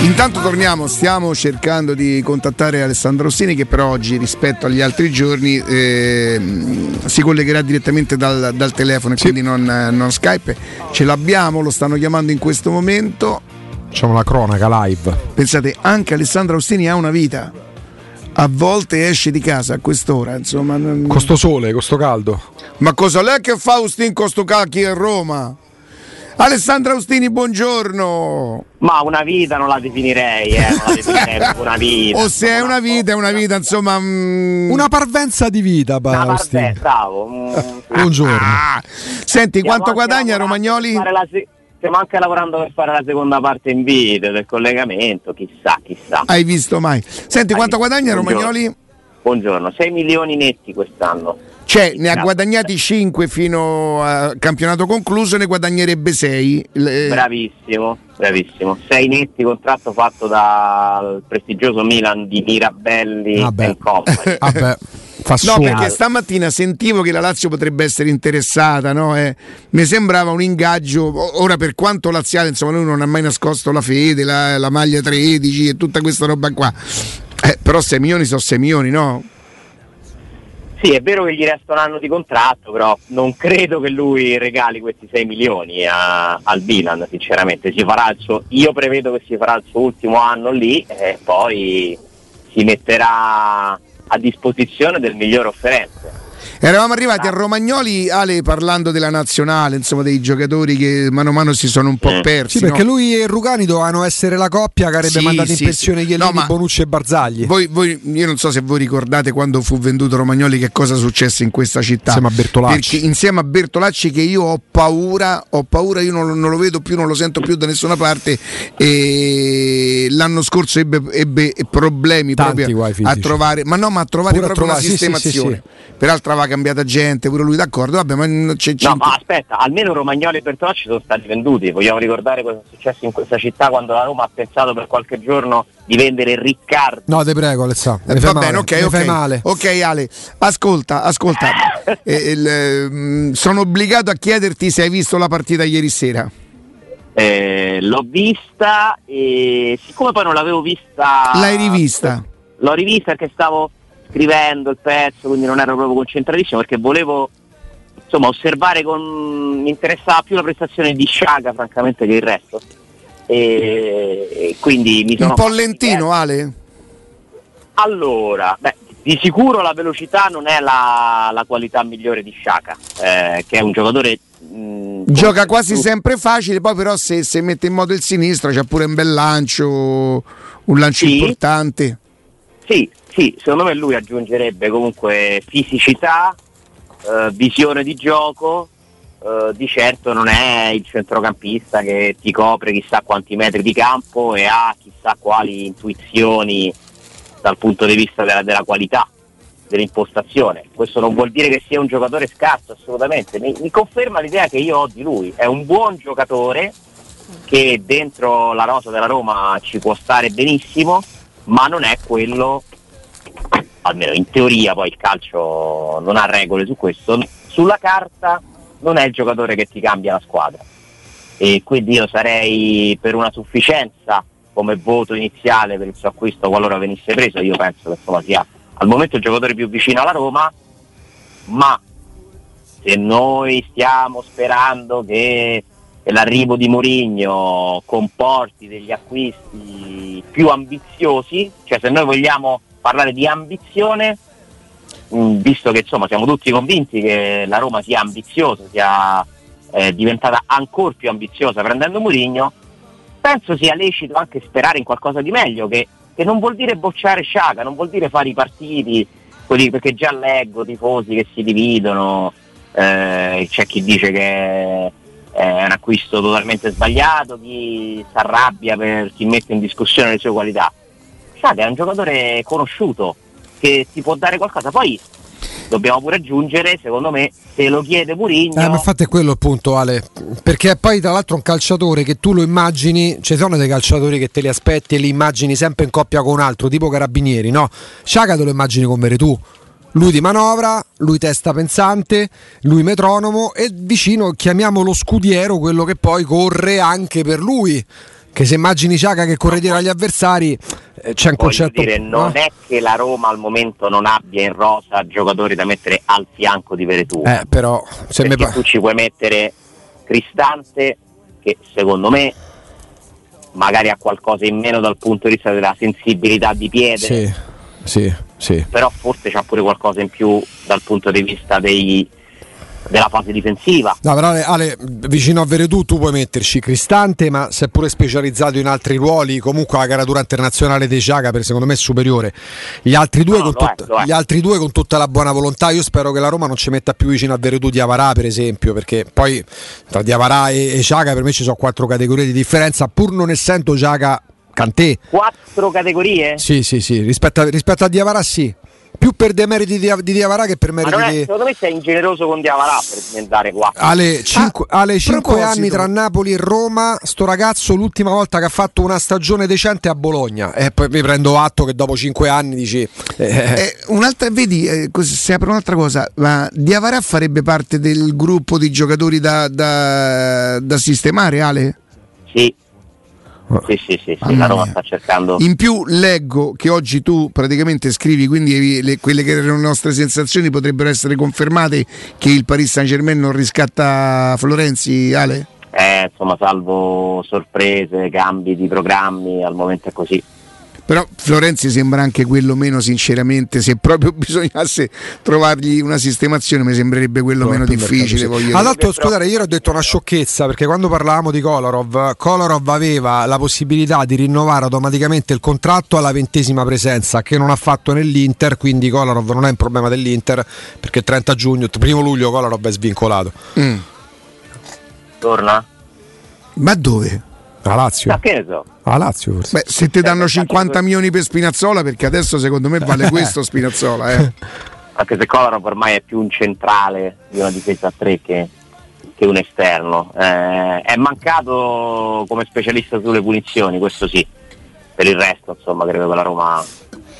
Intanto torniamo, stiamo cercando di contattare Alessandro Rossini che per oggi rispetto agli altri giorni eh, si collegherà direttamente dal, dal telefono e sì. quindi non, non, Skype. Ce l'abbiamo, lo stanno chiamando in questo momento. Facciamo la cronaca live. Pensate, anche Alessandro Rossini ha una vita. A volte esce di casa a quest'ora, insomma. Con sto sole, con sto caldo. Ma cosa lei che fa Austin con sto cacchi a Roma? Alessandra Austini, buongiorno. Ma una vita non la definirei, eh, non la definirei una vita. O se è una vita, è una vita, insomma. Mm... Una parvenza di vita, Una parvenza, bravo. Mm. Buongiorno. Ah, senti, Stiamo quanto guadagna Romagnoli? Se- stiamo anche lavorando per fare la seconda parte in video del collegamento, chissà, chissà. Hai visto mai? Senti, Hai quanto guadagna Buongiorno. Romagnoli? Buongiorno, 6 milioni netti quest'anno. Cioè, ne ha guadagnati 5 fino al campionato concluso, ne guadagnerebbe 6. Bravissimo, bravissimo. 6 netti, contratto fatto dal prestigioso Milan di Mirabelli Vabbè. Company. Vabbè. no, perché stamattina sentivo che la Lazio potrebbe essere interessata, no? eh, mi sembrava un ingaggio, ora per quanto laziale, insomma, lui non ha mai nascosto la fede, la, la maglia 13 e tutta questa roba qua. Eh, però 6 milioni sono 6 milioni, no? Sì, è vero che gli resta un anno di contratto, però non credo che lui regali questi 6 milioni a, al Milan, sinceramente. Suo, io prevedo che si farà il suo ultimo anno lì e poi si metterà a disposizione del miglior offerente. Eravamo arrivati a Romagnoli, Ale, parlando della nazionale, insomma, dei giocatori che mano a mano si sono un po' mm. persi. Sì, perché no? lui e Rugani dovevano essere la coppia che avrebbe sì, mandato sì, in pensione sì. Chiellini, no, Bonucci e Barzagli. Voi, voi, io non so se voi ricordate quando fu venduto Romagnoli che cosa successe in questa città. Insieme a Bertolacci. Perché, insieme a Bertolacci che io ho paura, ho paura, io non, non, lo vedo più, non lo sento più da nessuna parte. E l'anno scorso ebbe, ebbe problemi Tanti proprio a trovare, ma no, ma a trovare Pure proprio a trovare, una sistemazione. Peraltro aveva cambiata gente, pure lui d'accordo, vabbè, ma c'è, c'è No, ma aspetta, almeno Romagnoli e Bertolacci sono stati venduti. Vogliamo ricordare cosa è successo in questa città quando la Roma ha pensato per qualche giorno di vendere Riccardo. No, te prego, Alessandro. Eh, va bene, ok, ok. Ok, Ale, ascolta, ascolta. eh, il, eh, sono obbligato a chiederti se hai visto la partita ieri sera. Eh, l'ho vista e siccome poi non l'avevo vista... L'hai rivista? L'ho rivista perché stavo scrivendo il pezzo, quindi non ero proprio concentratissimo perché volevo insomma, osservare con... mi interessava più la prestazione di Sciaga francamente che il resto. E, e quindi mi sono un po' lentino Ale? Allora, beh, di sicuro la velocità non è la, la qualità migliore di Sciaga, eh, che è un giocatore mh, gioca quasi tu. sempre facile, poi però se, se, mette in modo il sinistro c'è pure un bel lancio, un lancio sì. importante. Sì, sì, secondo me lui aggiungerebbe comunque fisicità, eh, visione di gioco, eh, di certo non è il centrocampista che ti copre chissà quanti metri di campo e ha chissà quali intuizioni dal punto di vista della, della qualità dell'impostazione. Questo non vuol dire che sia un giocatore scarso, assolutamente. Mi, mi, conferma l'idea che io ho di lui. È un buon giocatore che dentro la rosa della Roma ci può stare benissimo, ma non è quello, almeno in teoria, poi il calcio non ha regole su questo, sulla carta non è il giocatore che ti cambia la squadra. E quindi io sarei per una sufficienza come voto iniziale per il suo acquisto qualora venisse preso, io penso che insomma, sia al momento il giocatore più vicino alla Roma, ma se noi stiamo sperando che l'arrivo di Mourinho comporti degli acquisti più ambiziosi, cioè se noi vogliamo parlare di ambizione, mm, visto che insomma siamo tutti convinti che la Roma sia ambiziosa, sia eh, diventata ancora più ambiziosa prendendo Mourinho, penso sia lecito anche sperare in qualcosa di meglio, che, che non vuol dire bocciare Sciaga, non vuol dire fare i partiti, quelli, perché già leggo tifosi che si dividono, eh, c'è chi dice che è un acquisto totalmente sbagliato, chi si arrabbia per chi mette in discussione le sue qualità. Sciaga è un giocatore conosciuto che ti può dare qualcosa, poi dobbiamo pure aggiungere, secondo me, se lo chiede Murigno. Eh, ma è quello il punto, Ale. Perché poi, tra l'altro, un calciatore che tu lo immagini, ci sono dei calciatori che te li aspetti e li immagini sempre in coppia con un altro, tipo Carabinieri, no? Sciaga te lo immagini con Veretù. Lui di manovra, lui testa pensante, lui metronomo e vicino chiamiamolo scudiero, quello che poi corre anche per lui che se immagini Ciaga che corre dietro agli avversari eh, c'è un concetto. Dire, non è che la Roma al momento non abbia in rosa giocatori da mettere al fianco di Veretù. Eh, però se me... tu ci puoi mettere Cristante che secondo me magari ha qualcosa in meno dal punto di vista della sensibilità di piede. Sì, sì, sì. Però forse c'ha pure qualcosa in più dal punto di vista dei, della fase difensiva. No, però Ale, Ale, vicino a Veredù tu puoi metterci Cristante, ma si è pure specializzato in altri ruoli. Comunque la caratura internazionale dei Ciaga per secondo me è superiore. Gli altri, due no, con tut- è, gli altri due con tutta la buona volontà. Io spero che la Roma non ci metta più vicino a Veredù di Avarà, per esempio, perché poi tra Diavarà e, e Ciaga per me ci sono quattro categorie di differenza, pur non essendo Ciaga Cantè. Quattro categorie? Sì, sì, sì, rispetto a, rispetto a Diavarà sì più per demeriti di, di Diavarà che per meriti è, di... Secondo me sei ingeneroso con Diavarà per diventare 4. Alle 5 ah, anni tra Napoli e Roma, sto ragazzo l'ultima volta che ha fatto una stagione decente a Bologna e poi mi prendo atto che dopo 5 anni dici... Eh. Eh, un'altra, vedi, eh, si apre un'altra cosa, ma Diavarà farebbe parte del gruppo di giocatori da, da, da sistemare, Ale? Sì, sì, sì, sì, sì la Roma sta cercando. In più leggo che oggi tu praticamente scrivi, quindi le, quelle che erano le nostre sensazioni potrebbero essere confermate che il Paris Saint Germain non riscatta Florenzi, Ale? Eh, insomma, salvo sorprese, cambi di programmi, al momento è così. Però Florenzi sembra anche quello meno sinceramente, se proprio bisognasse trovargli una sistemazione mi sembrerebbe quello Pronto meno difficile. Ad altro, scusate, ieri ho detto una sciocchezza perché quando parlavamo di Kolarov, Kolarov aveva la possibilità di rinnovare automaticamente il contratto alla ventesima presenza che non ha fatto nell'Inter, quindi Kolarov non è un problema dell'Inter perché il 30 giugno, primo luglio Kolarov è svincolato. Mm. Torna? Ma dove? A Lazio. Ma che ne so? A Lazio forse. Beh, se ti danno 50 milioni per Spinazzola, perché adesso secondo me vale questo Spinazzola. Eh. Anche se Kolarov ormai è più un centrale di una difesa a tre che, che un esterno. Eh, è mancato come specialista sulle punizioni, questo sì. Per il resto, insomma, credo che la Roma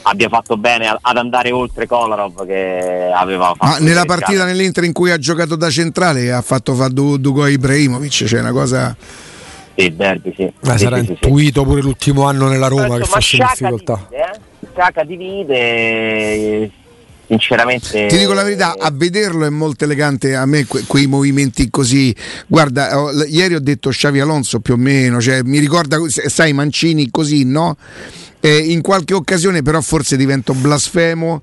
abbia fatto bene ad andare oltre Kolarov che aveva fatto. Ma nella partita nell'Inter in cui ha giocato da centrale ha fatto fare Dugo Ibrahimovic, c'è cioè una cosa sì, derby, sì. Ma sì, sarà sì, intuito sì. pure l'ultimo anno nella Roma Adesso, che fosse in difficoltà. Divide, eh? Sciacca divide, sinceramente. Ti dico la verità, a vederlo è molto elegante a me que- quei movimenti così. Guarda, ho, ieri ho detto Xavi Alonso più o meno, cioè, mi ricorda, sai, Mancini così, no? Eh, in qualche occasione però forse divento blasfemo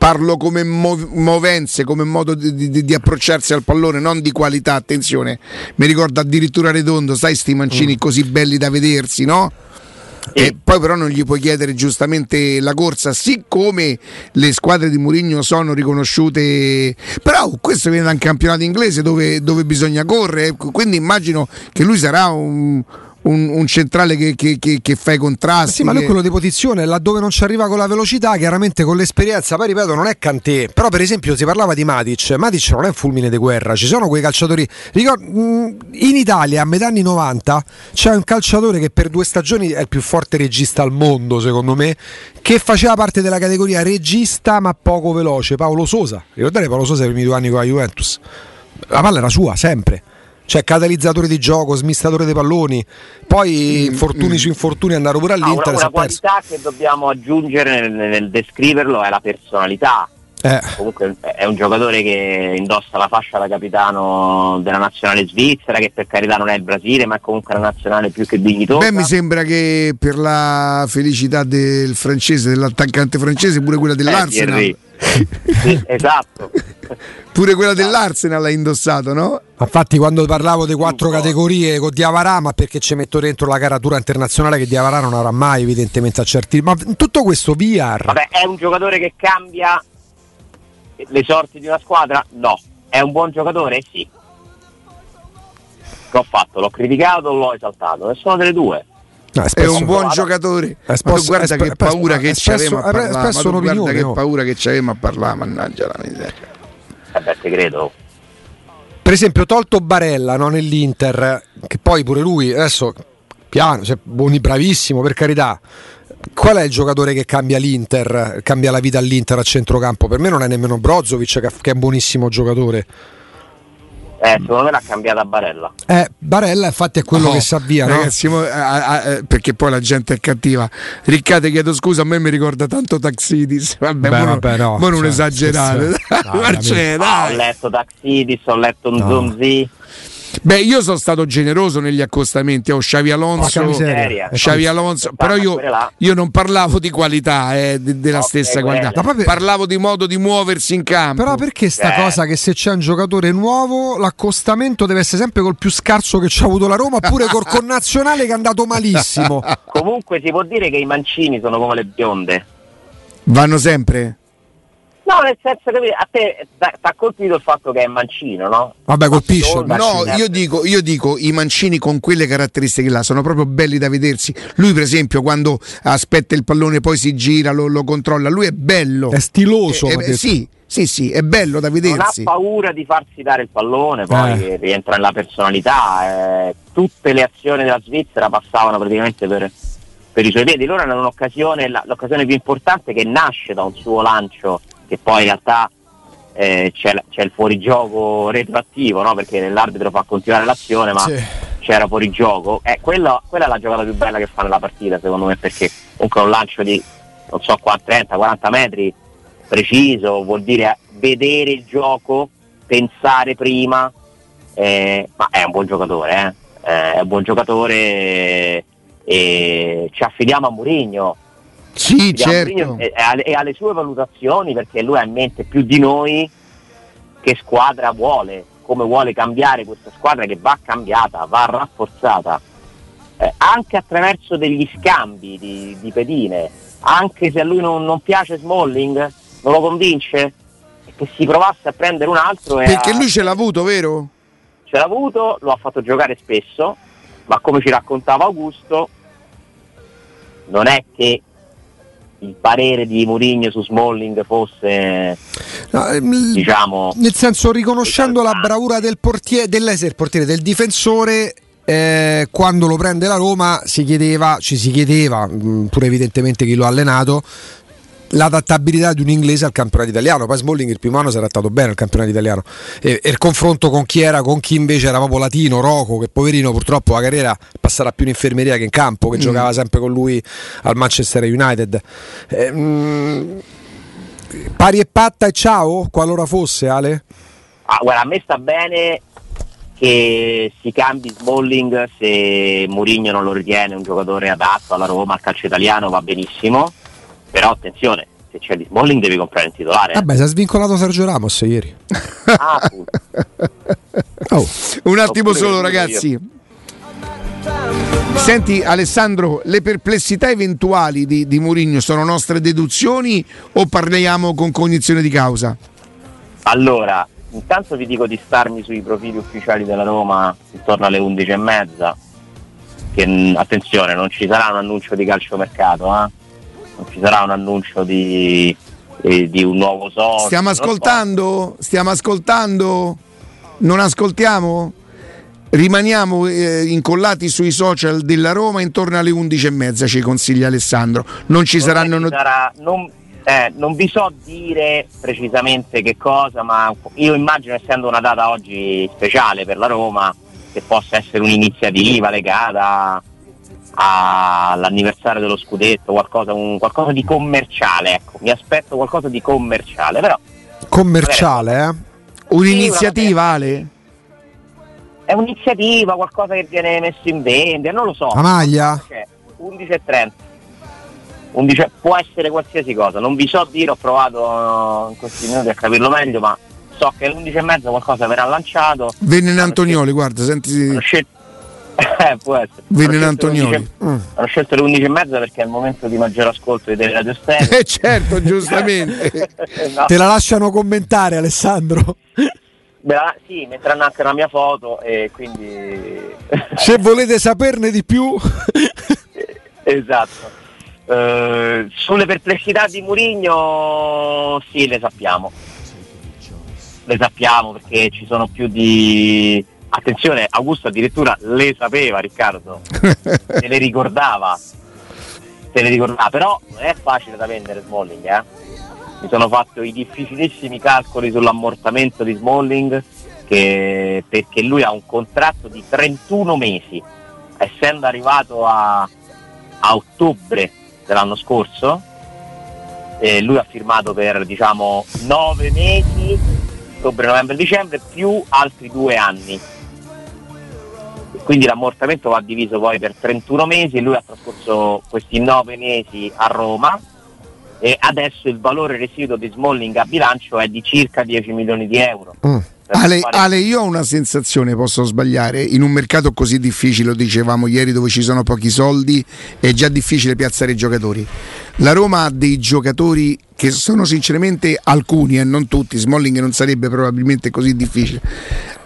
parlo come movenze, come modo di, di, di, approcciarsi al pallone, non di qualità, attenzione, mi ricordo addirittura Redondo, sai sti mancini mm. così belli da vedersi, no? E, poi però non gli puoi chiedere giustamente la corsa, siccome le squadre di Mourinho sono riconosciute, però questo viene da un campionato inglese dove, dove bisogna correre, quindi immagino che lui sarà un un, un centrale che, che, che, che, fa i contrasti. Sì, ma lui quello di posizione, laddove non ci arriva con la velocità, chiaramente con l'esperienza, poi ripeto, non è Cantè. Però, per esempio, si parlava di Matic. Matic non è un fulmine di guerra, ci sono quei calciatori. Ricordo, mm, in Italia, a metà anni 90, c'è un calciatore che per due stagioni è il più forte regista al mondo, secondo me, che faceva parte della categoria regista ma poco veloce. Paolo Sosa. Ricordate Paolo Sosa i miei due anni con la Juventus? La palla era sua, sempre cioè catalizzatore di gioco, smistatore dei palloni, poi mm, infortuni mm. su infortuni andare pure all'Inter. Ah, una, una qualità che dobbiamo aggiungere nel, nel descriverlo è la personalità. Eh. Comunque è un giocatore che indossa la fascia da capitano della nazionale svizzera, che per carità non è il Brasile, ma è comunque una nazionale più che dignitosa. Beh, mi sembra che per la felicità del francese, dell'attaccante francese, pure quella dell'Arsenal. Eh, sì, esatto. Pure quella dell'Arsenal l'ha indossato, no? Infatti, quando parlavo di quattro categorie con Diavarà, ma perché ci metto dentro la caratura internazionale che Diavarà non avrà mai, evidentemente, a certi. Ma tutto questo VR. Vabbè, è un giocatore che cambia le sorti di una squadra? No. È un buon giocatore? Sì. Che ho fatto? L'ho criticato o l'ho esaltato? Nessuno delle due. No, è, è, un buon giocatore. È spesso, guarda che paura che c'avevamo a parlare. Guarda che paura che c'avevamo a parlare, mannaggia la miseria. Eh beh, te credo. Per esempio, tolto Barella no, nell'Inter, che poi pure lui adesso piano, cioè, buoni, bravissimo per carità. Qual è il giocatore che cambia l'Inter, cambia la vita all'Inter a centrocampo? Per me non è nemmeno Brozovic che è un buonissimo giocatore. Eh, secondo me l'ha cambiata Barella. Eh, Barella infatti è quello oh, che sa via. Ragazzi, no? mo, a, a, eh, perché poi la gente è cattiva. Riccardo, chiedo scusa, a me mi ricorda tanto Taxidis. Vabbè, Beh, mo, vabbè no, mo non cioè, esagerare. Sì, sì. No, ho letto Taxidis, ho letto un no. Zonzi. Beh, io sono stato generoso negli accostamenti. Ho oh, Xavi Alonso, Xavi Alonso però io, io, non parlavo di qualità eh, de, della okay, stessa qualità. Per... Parlavo di modo di muoversi in campo. Però perché sta eh. cosa che se c'è un giocatore nuovo, l'accostamento deve essere sempre col più scarso che ci ha avuto la Roma, oppure col connazionale che è andato malissimo. Comunque si può dire che i mancini sono come le bionde. Vanno sempre? No, nel senso che a te ti ha colpito il fatto che è mancino, no? Vabbè, colpisce. No, io dico, io dico, i mancini con quelle caratteristiche là sono proprio belli da vedersi. Lui, per esempio, quando aspetta il pallone, poi si gira, lo, lo controlla, lui è bello. È stiloso. È, è, sì, sì, sì, è bello da vedersi. Non ha paura di farsi dare il pallone, poi eh. rientra nella personalità. Eh, tutte le azioni della Svizzera passavano praticamente per, per i suoi piedi. Loro hanno un'occasione, l'occasione più importante che nasce da un suo lancio che poi in realtà eh, c'è, c'è, il fuorigioco retroattivo, no? perché l'arbitro fa continuare l'azione, ma sì. c'era fuorigioco. Eh, quella, quella è la giocata più bella che fa nella partita, secondo me, perché comunque un lancio di non so 30-40 metri preciso, vuol dire vedere il gioco, pensare prima, eh, ma è un buon giocatore, eh? eh è un buon giocatore e ci affidiamo a Mourinho sì, certo. E, e alle sue valutazioni, perché lui ha in mente più di noi che squadra vuole, come vuole cambiare questa squadra che va cambiata, va rafforzata, eh, anche attraverso degli scambi di, di pedine, anche se a lui non, non, piace Smalling, non lo convince, che si provasse a prendere un altro. Perché a... lui ce l'ha avuto, vero? Ce l'ha avuto, lo ha fatto giocare spesso, ma come ci raccontava Augusto, non è che il parere di Mourinho su Smalling fosse no, ehm, diciamo nel senso riconoscendo la bravura del portiere dell'essere portiere del difensore eh, quando lo prende la Roma si chiedeva, ci si chiedeva, mm, pure evidentemente chi lo ha allenato, l'adattabilità di un inglese al campionato italiano. Poi Smalling il primo anno si è adattato bene al campionato italiano. E, e, il confronto con chi era, con chi invece era proprio latino, Rocco, che poverino purtroppo la carriera passerà più in infermeria che in campo, che mm. giocava sempre con lui al Manchester United. Eh, mm, pari e patta e ciao, qualora fosse Ale? Ah, guarda, a me sta bene che si cambi Smalling se Mourinho non lo ritiene un giocatore adatto alla Roma, al calcio italiano va benissimo però attenzione, se c'è di Smalling devi comprare il titolare. Vabbè, si è svincolato Sergio Ramos ieri. Ah, oh. Un attimo solo ragazzi. Senti Alessandro, le perplessità eventuali di, di Mourinho sono nostre deduzioni o parliamo con cognizione di causa? Allora, intanto vi dico di starmi sui profili ufficiali della Roma intorno alle 11.30 che attenzione non ci sarà un annuncio di calciomercato eh? Non ci sarà un annuncio di, eh, di un nuovo socio. Stiamo ascoltando? Stiamo ascoltando? Non ascoltiamo? Rimaniamo eh, incollati sui social della Roma intorno alle 11.30, ci consiglia Alessandro. Non ci non saranno not- sarà, non, eh, non vi so dire precisamente che cosa, ma io immagino essendo una data oggi speciale per la Roma che possa essere un'iniziativa legata all'anniversario dello scudetto, qualcosa, un, qualcosa di commerciale, ecco. mi aspetto qualcosa di commerciale, però... Commerciale, magari... eh? Un'iniziativa, Ale? È un'iniziativa, qualcosa che viene messo in vendita, non lo so. La maglia? 11.30. 11, può essere qualsiasi cosa, non vi so dire, ho provato in questi minuti a capirlo meglio, ma so che alle 11.30 qualcosa verrà lanciato. Venne in Antonioli, guarda, senti. Hanno scelto, eh, può essere. In Antonioni. Mm. Hanno scelto le 11 e mezza perché è il momento di maggiore ascolto di Radio Stereo. Eh certo, giustamente. no. Te la lasciano commentare Alessandro. Beh, sì, metteranno anche la mia foto e quindi... Se volete saperne di più... esatto. Uh, sulle perplessità di Murigno sì, le sappiamo. Le sappiamo perché ci sono più di attenzione, Augusto addirittura le sapeva Riccardo, se le ricordava, se le ricordava, però non è facile da vendere Smalling, eh? mi sono fatto i difficilissimi calcoli sull'ammortamento di Smalling perché, perché lui ha un contratto di 31 mesi, essendo arrivato a, a ottobre dell'anno scorso, eh, lui ha firmato per diciamo 9 mesi, ottobre, novembre, dicembre, più altri due anni. Quindi l'ammortamento va diviso poi per 31 mesi e lui ha trascorso questi 9 mesi a Roma e adesso il valore residuo di Smalling a bilancio è di circa 10 milioni di euro. Mm. Ale, Ale, io ho una sensazione, posso sbagliare, in un mercato così difficile, lo dicevamo ieri, dove ci sono pochi soldi, è già difficile piazzare i giocatori. La Roma ha dei giocatori che sono sinceramente alcuni e eh, non tutti, Smalling non sarebbe probabilmente così difficile,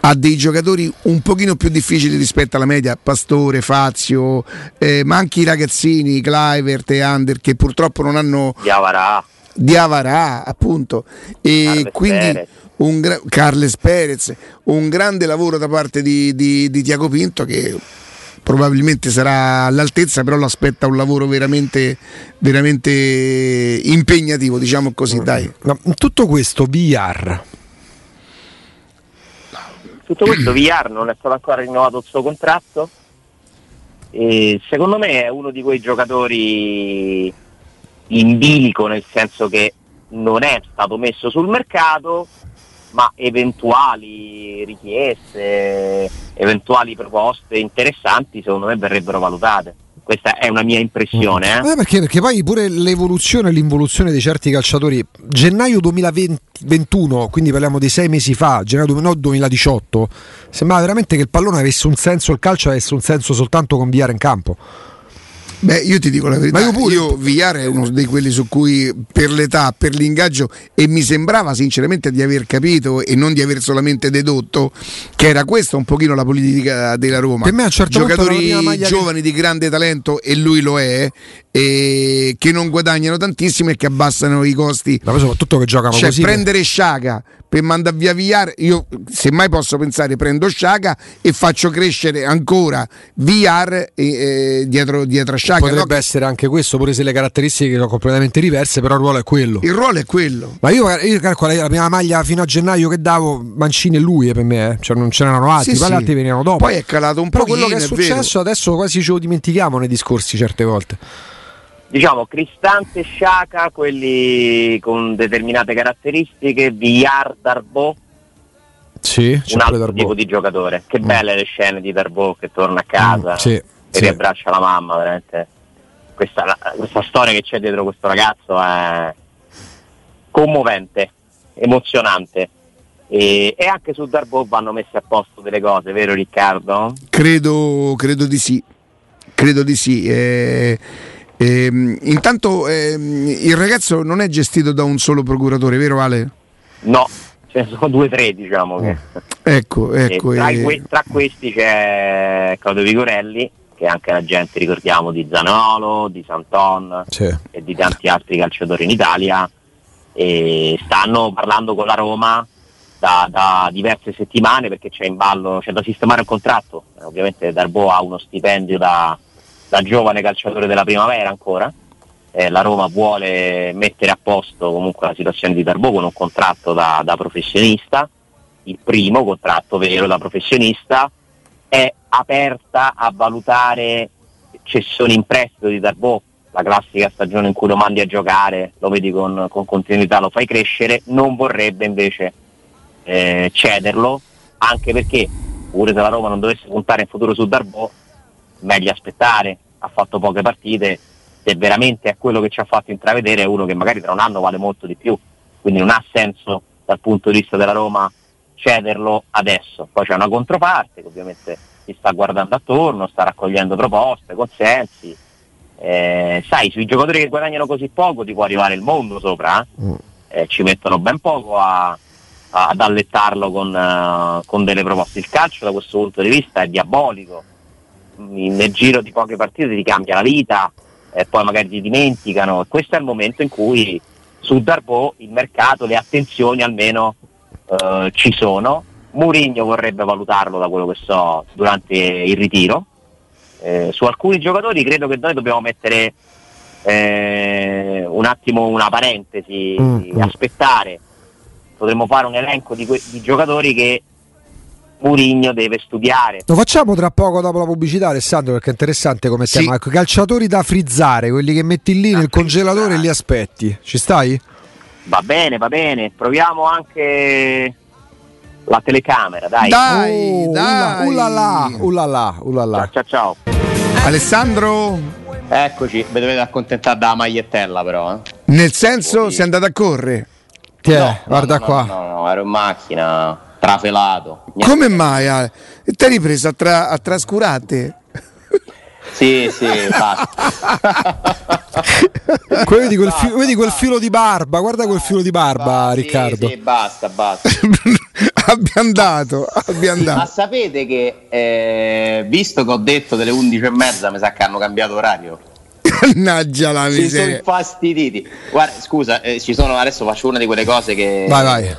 ha dei giocatori un pochino più difficili rispetto alla media, Pastore, Fazio, eh, ma anche i ragazzini, Clivert e Under che purtroppo non hanno... Diavarà. Diavarà, appunto. E Carles quindi... Perez un gra- Carles Perez, un grande lavoro da parte di, di, di Tiago Pinto che probabilmente sarà all'altezza, però lo aspetta un lavoro veramente, veramente impegnativo, diciamo così. Dai. Tutto questo VR. Tutto questo VR non è stato ancora rinnovato il suo contratto. E secondo me è uno di quei giocatori in bilico, nel senso che non è stato messo sul mercato, ma eventuali richieste, eventuali proposte interessanti secondo me verrebbero valutate. Questa è una mia impressione. Eh? Eh perché, perché, poi pure l'evoluzione e l'involuzione di certi calciatori, gennaio 2021, quindi parliamo di sei mesi fa, gennaio no, 2018, sembrava veramente che il pallone avesse un senso, il calcio avesse un senso soltanto con Viara in campo. Beh, io ti dico la verità, Ma io, pure, io Villar è uno di quelli su cui per l'età, per l'ingaggio e mi sembrava sinceramente di aver capito e non di aver solamente dedotto che era questa un pochino la politica della Roma. Per me a certo Giocatori giovani che... di grande talento e lui lo è e che non guadagnano tantissimo e che abbassano i costi. Ma soprattutto che giocano cioè, così. prendere Sciaga per mandare via VR, io semmai posso pensare prendo Sciaga e faccio crescere ancora VR eh, dietro, dietro a Sciaga. Potrebbe no? essere anche questo, pure se le caratteristiche sono completamente diverse, però il ruolo è quello. Il ruolo è quello. Ma io, io calcolo la prima maglia fino a gennaio che davo, Mancini e lui eh, per me, eh. cioè non c'erano altri, sì, poi sì. altri venivano dopo. Poi è calato un po'. quello che è successo vero. adesso quasi ce lo dimentichiamo nei discorsi certe volte diciamo Cristante e Sciaca, quelli con determinate caratteristiche, Villar, Darbo, sì, un altro Darbo. tipo di giocatore. Che mm. belle le scene di Darbo che torna a casa mm, sì, e sì. riabbraccia la mamma, veramente. Questa, la, questa storia che c'è dietro questo ragazzo è commovente, emozionante. E, e, anche su Darbo vanno messe a posto delle cose, vero Riccardo? Credo, credo di sì, credo di sì. Eh Ehm, intanto ehm, il ragazzo non è gestito da un solo procuratore, vero Ale? No, ce ne sono due o tre diciamo. Che... Ecco, ecco. Tra, e... que- tra, questi c'è Claudio Vigorelli, che è anche l'agente, ricordiamo, di Zanolo, di Santon sì. e di tanti altri calciatori in Italia. E stanno parlando con la Roma da, da, diverse settimane perché c'è in ballo, c'è da sistemare il contratto. Eh, ovviamente Darbo ha uno stipendio da da giovane calciatore della primavera ancora. Eh, la Roma vuole mettere a posto comunque la situazione di Darbo con un contratto da, da professionista, il primo contratto vero da professionista, è aperta a valutare cessioni in prestito di Darbo, la classica stagione in cui lo mandi a giocare, lo vedi con, con continuità, lo fai crescere, non vorrebbe invece eh, cederlo, anche perché pure se la Roma non dovesse puntare in futuro su Darbo, meglio aspettare, ha fatto poche partite, se veramente è quello che ci ha fatto intravedere è uno che magari tra un anno vale molto di più, quindi non ha senso dal punto di vista della Roma cederlo adesso. Poi c'è una controparte che ovviamente si sta guardando attorno, sta raccogliendo proposte, consensi. Eh, sai, sui giocatori che guadagnano così poco ti può arrivare il mondo sopra, eh? Mm. Eh, ci mettono ben poco a, a, ad allettarlo con, uh, con delle proposte. Il calcio da questo punto di vista è diabolico nel giro di poche partite ti cambia la vita e poi magari ti dimenticano. Questo è il momento in cui su Darbo il mercato, le attenzioni almeno eh, ci sono. Mourinho vorrebbe valutarlo da quello che so durante il ritiro. Eh, su alcuni giocatori credo che noi dobbiamo mettere eh, un attimo una parentesi, mm-hmm. aspettare. Potremmo fare un elenco di, que- di giocatori che Murigno deve studiare. Lo facciamo tra poco dopo la pubblicità, Alessandro, perché è interessante come sì. tema. Ecco, calciatori da frizzare, quelli che metti lì da nel frizzare. congelatore e li aspetti. Ci stai? Va bene, va bene. Proviamo anche la telecamera, dai. Dai, oh, dai. Ulala, ulala, ulala. Ciao, ciao, ciao. Alessandro? Eccoci, vi dovete accontentare dalla magliettella però. Eh. Nel senso, sei andato a correre? Ti è, no, guarda no, qua. No, no, ero in macchina, trafelato. Niente. Come mai? Eh? Ti hai ripreso a, tra- a trascurate? Sì, sì, basta. vedi, quel filo, vedi, quel filo, di barba, guarda quel filo di barba, sì, Riccardo. Sì, basta, basta. abbiamo dato, abbiamo dato. Ma sapete che eh, visto che ho detto delle 11 e mezza, mi sa che hanno cambiato orario. Mannaggia la miseria. Si sono infastiditi. Guarda, scusa, eh, ci sono, adesso faccio una di quelle cose che vai, vai.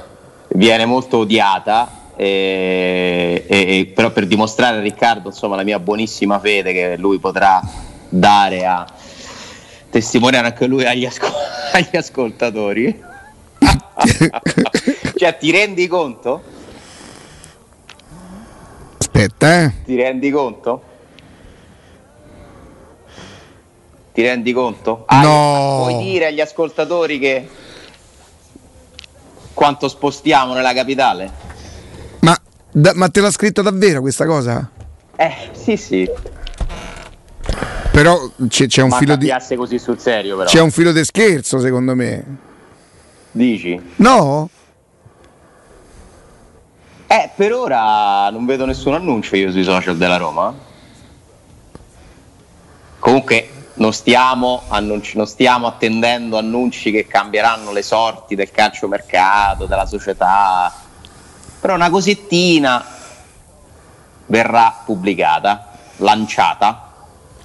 Viene molto odiata e, e, però per dimostrare a Riccardo insomma, la mia buonissima fede che lui potrà dare a testimoniare anche lui agli, ascol- agli ascoltatori cioè ti rendi conto? aspetta eh ti rendi conto? ti rendi conto? Hai, no puoi dire agli ascoltatori che quanto spostiamo nella capitale? Da, ma te l'ha scritto davvero questa cosa? Eh, sì, sì. Però c'è, c'è un ma filo di. così sul serio, però. C'è un filo di scherzo, secondo me. Dici? No? Eh, per ora non vedo nessun annuncio io sui social della Roma. Comunque non stiamo, annunci, non stiamo attendendo annunci che cambieranno le sorti del calciomercato, della società però una cosettina verrà pubblicata, lanciata,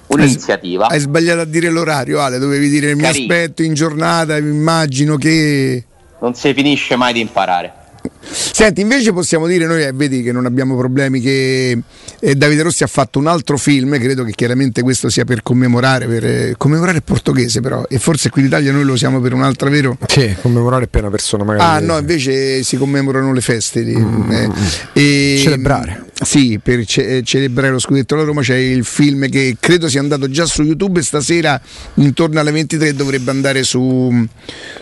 un'iniziativa. Hai sbagliato a dire l'orario, Ale, dovevi dire mi aspetto in giornata, mi immagino che... Non si finisce mai di imparare. Senti, invece possiamo dire noi, eh, vedi che non abbiamo problemi, che eh, Davide Rossi ha fatto un altro film, credo che chiaramente questo sia per commemorare, per eh, commemorare il portoghese però, e forse qui in Italia noi lo siamo per un altro, vero? Sì, commemorare per una persona magari. Ah no, invece si commemorano le feste. Di, mm, eh, e, celebrare. Sì, per ce- eh, celebrare lo scudetto alla Roma c'è il film che credo sia andato già su YouTube e stasera intorno alle 23 dovrebbe andare su,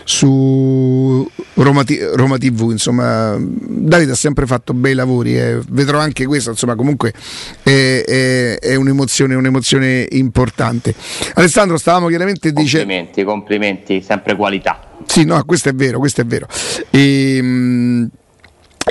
su Roma, T- Roma, TV. Insomma, Davide ha sempre fatto bei lavori, eh. vedrò anche questo, insomma, comunque è, è, è un'emozione, un'emozione, importante. Alessandro, stavamo chiaramente dicendo... Complimenti, complimenti, sempre qualità. Sì, no, questo è vero, questo è vero. E, ehm,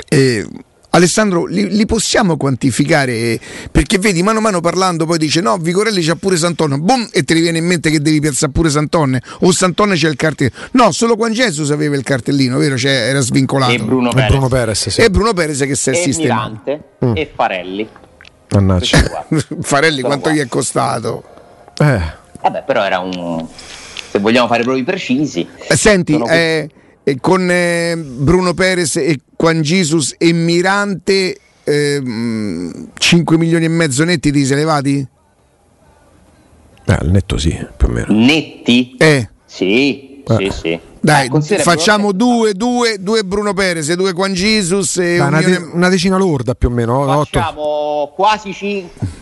e, Alessandro, li, li, possiamo quantificare? Perché vedi, mano a mano parlando, poi dice: No, Vigorelli c'ha pure Santonne, boom, e ti viene in mente che devi piazzare pure Santonne. O Santonne c'è il cartellino. No, solo Juan Jesus aveva il cartellino, vero? Cioè, era svincolato. E Bruno Perez. E Bruno Perez, sì. e Bruno Perez che si è sistemato. Mm. E Farelli. Mannaggia. Farelli quanto qua. gli è costato? Eh. Vabbè, però era un. Se vogliamo fare proprio precisi. Eh, senti, eh, e con eh, Bruno Perez e Juan Jesus e Mirante eh, 5 milioni e mezzo netti ti sei levati? Eh, al netto sì, più o meno. Netti? Eh. Sì, eh. sì, sì. Dai, eh, facciamo due, due, due Bruno Perez, due Juan Jesus e Dai, un una, de- una, decina lorda più o meno. Facciamo 8. quasi 5.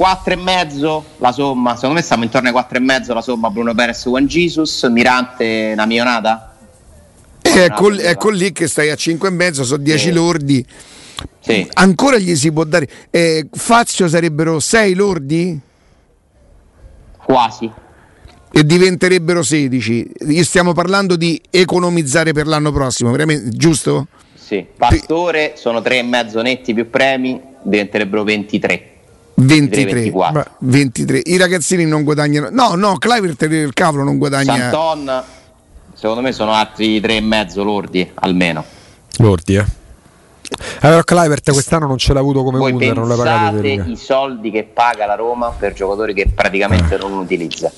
4 e mezzo la somma, secondo me stiamo intorno ai 4 e mezzo la somma Bruno Perez Juan Jesus, Mirante una milionata? È, col, è con lì che stai a 5,5, sono 10 sì. lordi. Sì. Ancora gli si può dare. Eh, Fazio sarebbero 6 lordi? Quasi. E diventerebbero 16. Stiamo parlando di economizzare per l'anno prossimo, veramente, giusto? Sì. Pastore sono 3,5 netti più premi, diventerebbero 23. 23, 23, I ragazzini non guadagnano. No, no, Clivert il cavolo non guadagna. Santon secondo me sono altri tre e mezzo lordi almeno. Lordi, eh. Allora Clivert quest'anno non ce l'ha avuto come Voi Wunder, non l'ha pagato i soldi che paga la Roma per giocatori che praticamente eh. non utilizza.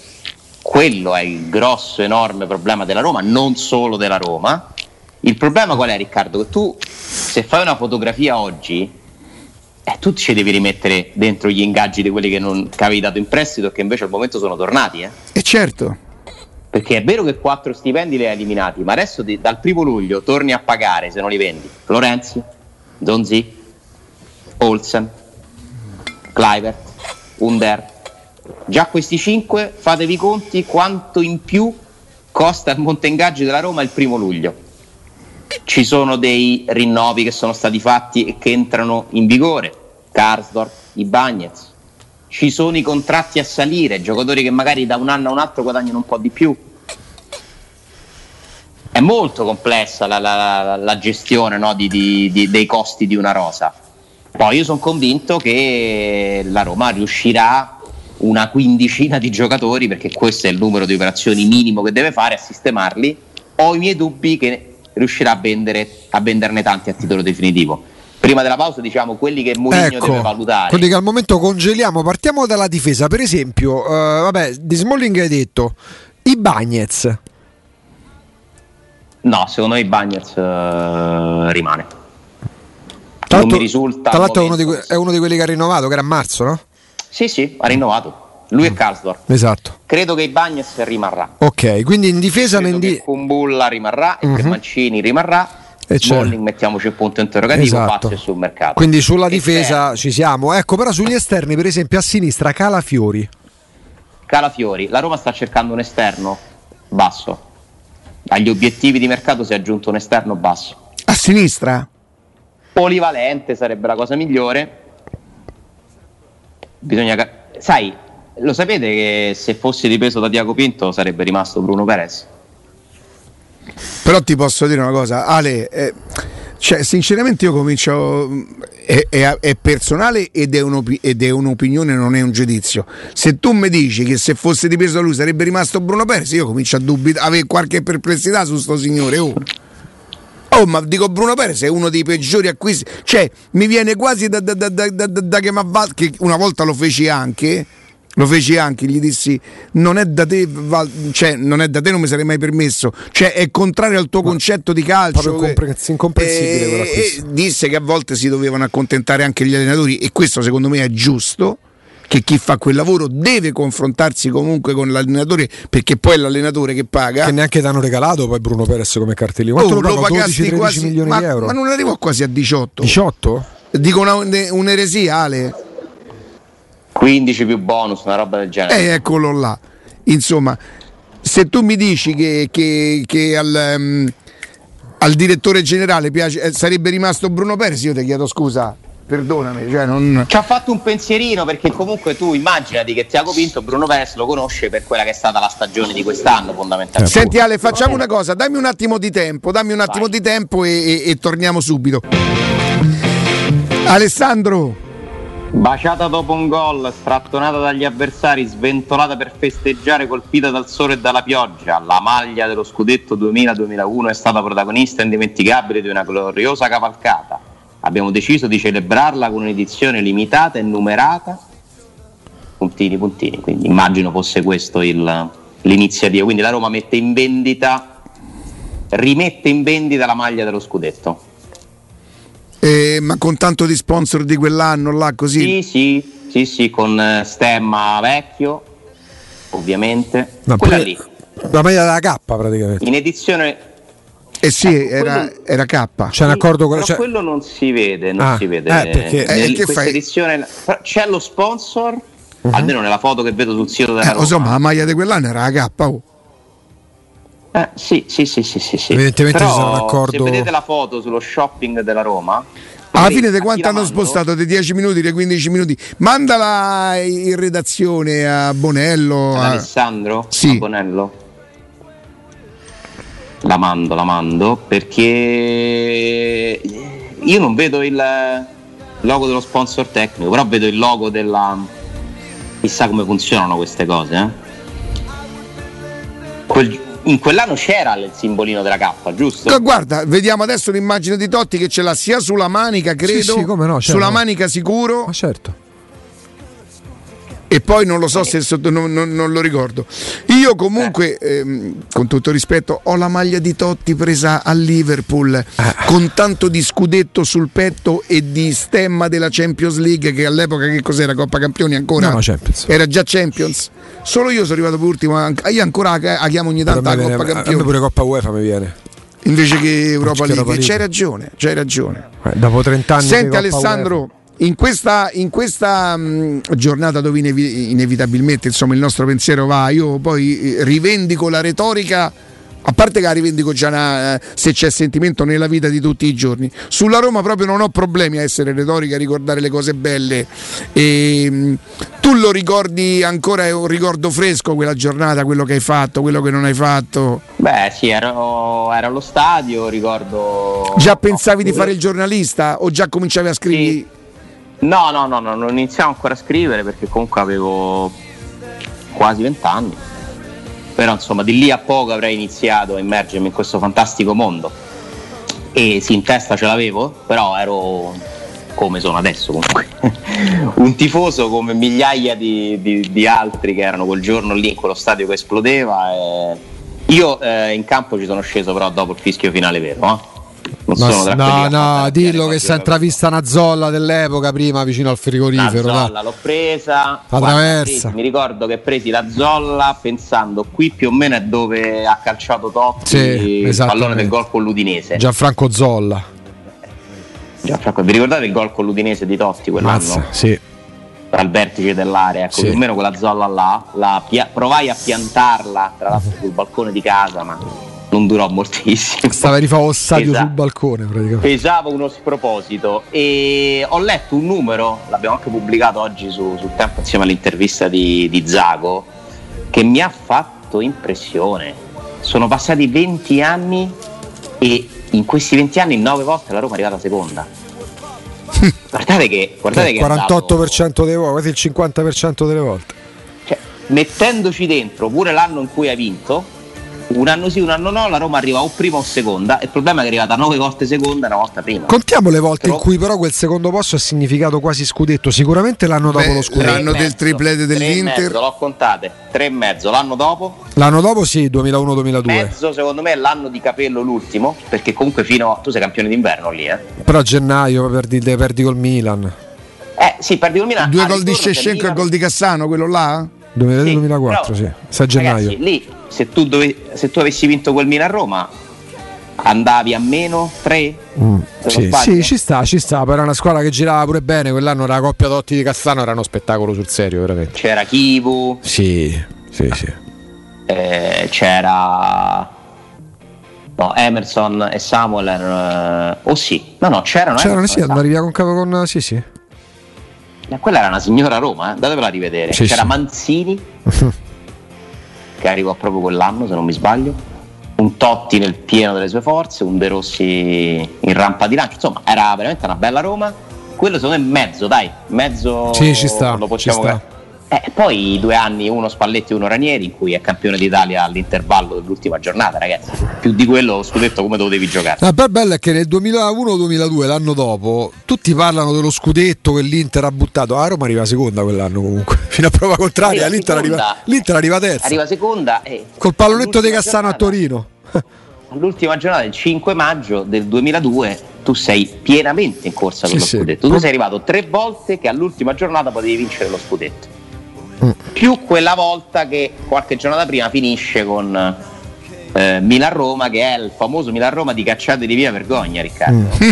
Quello è il grosso, enorme problema della Roma, non solo della Roma. Il problema qual è Riccardo? Che tu se fai una fotografia oggi, eh, tu ci devi rimettere dentro gli ingaggi di quelli che non che avevi dato in prestito e che invece al momento sono tornati. Eh? E certo. Perché è vero che quattro stipendi li hai eliminati, ma adesso di, dal primo luglio torni a pagare se non li vendi. Florenzi, Donzi, Olsen, Clivert, Under. Già questi 5 fatevi conti quanto in più costa il monte ingaggi della Roma il primo luglio. Ci sono dei rinnovi che sono stati fatti e che entrano in vigore, Karsdorp, i Bagnets. Ci sono i contratti a salire, giocatori che magari da un anno a un altro guadagnano un po' di più. È molto complessa la, la, la gestione no, di, di, di, dei costi di una rosa. Poi io sono convinto che la Roma riuscirà una quindicina di giocatori, perché questo è il numero di operazioni minimo che deve fare, a sistemarli. Ho i miei dubbi che riuscirà a, vendere, a venderne tanti a titolo definitivo. Prima della pausa diciamo quelli che Mourinho ecco, deve valutare. Quelli che al momento congeliamo, partiamo dalla difesa. Per esempio, uh, vabbè, di Smalling hai detto, i Bagnets. No, secondo me i Bagnets uh, rimane. non mi risulta. Tra l'altro è uno, que- è uno, di quelli che ha rinnovato, che era a marzo, no? Sì, sì, ha rinnovato. Lui mm. e Karsdorp. Esatto. Credo che i Bagnes rimarrà. Ok, quindi in difesa Credo Mendy... che Kumbulla rimarrà e uh-huh. che mhm. Mancini rimarrà. E Smalling mettiamoci il punto interrogativo, esatto. Pazzo sul mercato. Quindi sulla difesa ci siamo. Ecco, però sugli esterni, per esempio a sinistra Calafiori. Calafiori, la Roma sta cercando un esterno basso. Agli obiettivi di mercato si è aggiunto un esterno basso. A sinistra? Polivalente sarebbe la cosa migliore. Bisogna sai, lo sapete che se fosse dipeso da Diaco Pinto sarebbe rimasto Bruno Perez? Però ti posso dire una cosa, Ale, eh, cioè, sinceramente io comincio, è, è, è personale ed è, ed è, un'opinione, non è un giudizio. Se tu mi dici che se fosse dipeso da lui sarebbe rimasto Bruno Perez, io comincio a dubitare, avere qualche perplessità su sto signore. Oh. Oh, ma dico Bruno Perez è uno dei peggiori acquisti. Cioè, mi viene quasi da, da, da, da, che una volta lo feci anche lo feci anche, gli dissi non è da te, Val, cioè non è da te, non mi sarei mai permesso, cioè è contrario al tuo Ma concetto di calcio. Proprio incomprensibile. E, e disse che a volte si dovevano accontentare anche gli allenatori e questo secondo me è giusto che chi fa quel lavoro deve confrontarsi comunque con l'allenatore perché poi è l'allenatore che paga. Che neanche t'hanno regalato poi Bruno Perez come cartellino. Quanto oh, lo, lo pagasti 12, quasi, milioni ma, di euro? Ma non arrivò quasi a 18. 18? Dico una, un'eresia Ale. 15 più bonus, una roba del genere. E eh, eccolo là. Insomma, se tu mi dici che, che, che al, um, al, direttore generale piace, eh, sarebbe rimasto Bruno Persi, io ti chiedo scusa. Perdonami, cioè non... ci ha fatto un pensierino perché comunque tu immaginati che Tiago Pinto Bruno Perez lo conosce per quella che è stata la stagione di quest'anno fondamentalmente. Senti Ale, facciamo una cosa, dammi un attimo di tempo, dammi un attimo Vai. di tempo e, e, e torniamo subito. Alessandro, Baciata dopo un gol, strattonata dagli avversari, sventolata per festeggiare, colpita dal sole e dalla pioggia, la maglia dello scudetto 2000-2001 è stata protagonista indimenticabile di una gloriosa cavalcata. Abbiamo deciso di celebrarla con un'edizione limitata e numerata. Puntini, puntini. Quindi immagino fosse questo il, l'iniziativa. Quindi la Roma mette in vendita, rimette in vendita la maglia dello scudetto. Eh, ma con tanto di sponsor di quell'anno là così? Sì, sì, sì, sì con eh, stemma vecchio, ovviamente. Ma Quella lì. La maglia della K praticamente. In edizione eh sì, ecco, era, quello... era, K. C'è un accordo con cioè... quello non si vede, non ah, si vede. Eh, perché... Nel, eh, questa fai... edizione c'è lo sponsor, uh-huh. almeno nella foto che vedo sul sito della eh, Roma. Insomma, la maglia di quell'anno era la K. Oh. Eh, sì, sì, sì, sì, sì, sì. Evidentemente Però, sarà un accordo. Se vedete la foto sullo shopping della Roma, alla fine di quanto hanno spostato? Dei 10 minuti, dei 15 minuti? Mandala in redazione a Bonello. A... Alessandro? Sì. A Bonello. La mando, la mando perché io non vedo il logo dello sponsor tecnico, però vedo il logo della. Chissà come funzionano queste cose. Eh? Quel, in quell'anno c'era il simbolino della K, giusto? Guarda, vediamo adesso l'immagine di Totti che ce l'ha sia sulla manica, credo, sì, sì, no, sulla manica sicuro. Ma certo e poi non lo so se sotto, non, non, non, lo ricordo. Io comunque, eh. ehm, con tutto rispetto, ho la maglia di Totti presa a Liverpool eh. con tanto di scudetto sul petto e di stemma della Champions League che all'epoca che cos'era Coppa Campioni ancora? No. Era già Champions. Solo io sono arrivato per ultimo, io ancora la chiamo ogni tanto la Coppa Campioni. A me pure Coppa UEFA mi viene. Invece che Europa League. C'hai ragione, c'hai ragione. Eh, dopo 30 anni Senti Alessandro, in questa, in questa mh, giornata dove inevi- inevitabilmente insomma, il nostro pensiero va, io poi eh, rivendico la retorica a parte che la rivendico già una, eh, se c'è sentimento nella vita di tutti i giorni. Sulla Roma proprio non ho problemi a essere retorica, a ricordare le cose belle. E, ehm, tu lo ricordi ancora, è un ricordo fresco quella giornata, quello che hai fatto, quello che non hai fatto? Beh sì, ero, ero allo stadio, ricordo... Già pensavi no, di fare il giornalista o già cominciavi a scrivere? Sì. No, no, no, no, non iniziavo ancora a scrivere perché comunque avevo quasi vent'anni. Però insomma di lì a poco avrei iniziato a immergermi in questo fantastico mondo. E sì in testa ce l'avevo però ero come sono adesso comunque. Un tifoso come migliaia di, di, di, altri che erano quel giorno lì in quello stadio che esplodeva io eh, in campo ci sono sceso però dopo il fischio finale vero eh? Non Ma sono no, no, dillo che si è intravista una zolla dell'epoca prima vicino al frigorifero. La zolla l'ho presa. La traversa. mi ricordo che presi la zolla pensando qui più o meno è dove ha calciato Totti sì, il pallone del gol con l'Udinese. Gianfranco Zolla. Gianfranco, vi ricordate il gol con l'Udinese di Totti quell'anno? Mazza, sì. Al vertice dell'area, ecco, sì. più o meno quella zolla là, la pia- provai a piantarla tra l'altro sul balcone di casa, ma non durò moltissimo. Stava di fare ossadio sul balcone praticamente. Pesava uno sproposito e ho letto un numero, l'abbiamo anche pubblicato oggi su, sul tempo insieme all'intervista di, di Zago, che mi ha fatto impressione. Sono passati 20 anni e in questi 20 anni 9 volte la Roma è arrivata seconda. guardate che, guardate che 48% dato... delle volte, quasi il 50% delle volte. Cioè, mettendoci dentro pure l'anno in cui hai vinto, un anno sì, un anno no, la Roma arriva o prima o seconda. Il problema è che è arrivata nove volte seconda e una volta prima. Contiamo le volte però, in cui però quel secondo posto ha significato quasi scudetto. Sicuramente l'anno dopo Beh, lo scudetto. L'anno del triplete dell'Inter. Mezzo, l'ho contate, tre e mezzo. L'anno dopo? L'anno dopo sì, 2001-2002. Mezzo secondo me è l'anno di capello l'ultimo, perché comunque fino a... tu sei campione d'inverno lì, eh. Però a gennaio perdi, perdi col Milan. Eh sì, perdi col Milan. Due gol di Scescenco e gol di Cassano, quello là? 2003-2004, sì, sì. 6 gennaio. Ragazzi, lì se tu, dove, se tu avessi vinto quel Milan-Roma andavi a meno 3? Mm, sì, sì, ci sta, ci sta, però era una squadra che girava pure bene, quell'anno la coppia Totti di Cassano era uno spettacolo sul serio, veramente. C'era Kivu. Sì, sì, sì. Eh, c'era No, Emerson e Samuel erano... Oh sì, no no, c'erano. C'erano, sì, andare via con capo con... Sì, sì. Ma quella era una signora Roma, eh? andatevela a rivedere. Sì, C'era sì. Manzini che arrivò proprio quell'anno, se non mi sbaglio. Un Totti nel pieno delle sue forze, un De Rossi in rampa di lancio. Insomma, era veramente una bella Roma. Quello secondo me è mezzo, dai, mezzo. Sì, ci sta. Lo possiamo ci sta. Eh, poi due anni, uno Spalletti e uno Ranieri, in cui è campione d'Italia all'intervallo dell'ultima giornata, ragazzi. Più di quello scudetto come dovevi giocare. La bella bella è che nel 2001-2002, l'anno dopo, tutti parlano dello scudetto che l'Inter ha buttato. A Roma arriva seconda quell'anno comunque. Fino a prova contraria, arriva l'Inter, arriva, l'Inter, arriva, terza. Arriva seconda e. Col pallonetto di Cassano giornata, a Torino. all'ultima giornata, il 5 maggio del 2002, tu sei pienamente in corsa per sì, lo scudetto. Sì. Tu sei arrivato tre volte che all'ultima giornata potevi vincere lo scudetto più quella volta che qualche giornata prima finisce con eh, Milan-Roma che è il famoso Milan-Roma di cacciate di via vergogna Riccardo. Mm.